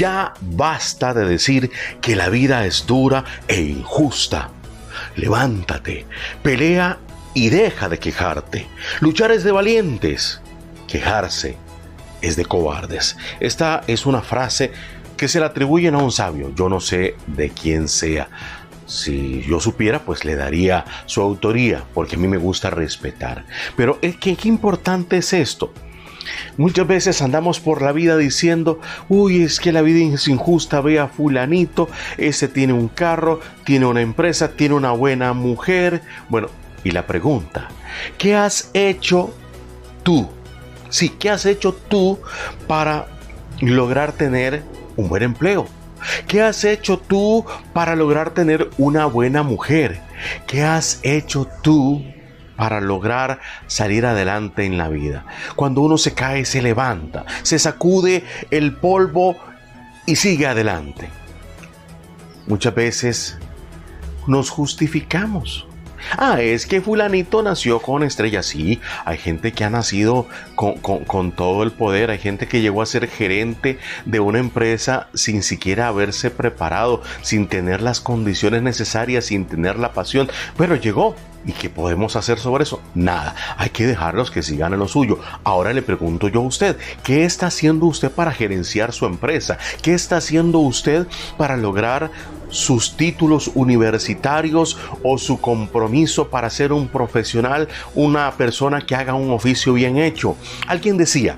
Ya basta de decir que la vida es dura e injusta. Levántate, pelea y deja de quejarte. Luchar es de valientes. Quejarse es de cobardes. Esta es una frase que se le atribuyen a un sabio. Yo no sé de quién sea. Si yo supiera, pues le daría su autoría, porque a mí me gusta respetar. Pero es que qué importante es esto. Muchas veces andamos por la vida diciendo, uy, es que la vida es injusta, ve a fulanito, ese tiene un carro, tiene una empresa, tiene una buena mujer. Bueno, y la pregunta, ¿qué has hecho tú? Sí, ¿qué has hecho tú para lograr tener un buen empleo? ¿Qué has hecho tú para lograr tener una buena mujer? ¿Qué has hecho tú para lograr salir adelante en la vida? Cuando uno se cae, se levanta, se sacude el polvo y sigue adelante. Muchas veces nos justificamos. Ah, es que fulanito nació con estrella. Sí, hay gente que ha nacido con, todo el poder. Hay gente que llegó a ser gerente de una empresa sin siquiera haberse preparado, sin tener las condiciones necesarias, sin tener la pasión. Pero llegó. ¿Y qué podemos hacer sobre eso? Nada. Hay que dejarlos que sigan en lo suyo. Ahora le pregunto yo a usted, ¿qué está haciendo usted para gerenciar su empresa? ¿Qué está haciendo usted para lograr sus títulos universitarios o su compromiso para ser un profesional, una persona que haga un oficio bien hecho. Alguien decía,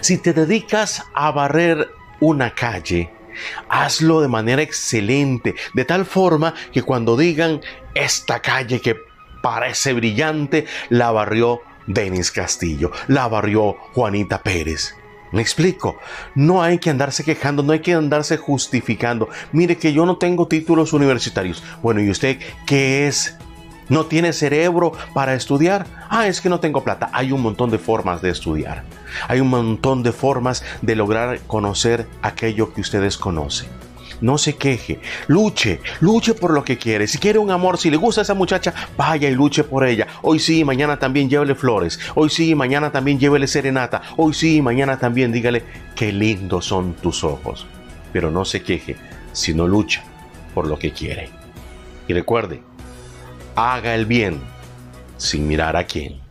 si te dedicas a barrer una calle, hazlo de manera excelente, de tal forma que cuando digan esta calle que parece brillante, la barrió Denis Castillo, la barrió Juanita Pérez. Me explico, no hay que andarse quejando, no hay que andarse justificando. Mire que yo no tengo títulos universitarios. Bueno, ¿y usted qué es? ¿No tiene cerebro para estudiar? Ah, es que no tengo plata. Hay un montón de formas de estudiar. Hay un montón de formas de lograr conocer aquello que ustedes conocen no se queje, luche, luche por lo que quiere. Si quiere un amor, si le gusta a esa muchacha, vaya y luche por ella. Hoy sí, mañana también llévele flores. Hoy sí, mañana también llévele serenata. Hoy sí, mañana también dígale qué lindos son tus ojos. Pero no se queje, sino lucha por lo que quiere. Y recuerde, haga el bien sin mirar a quién.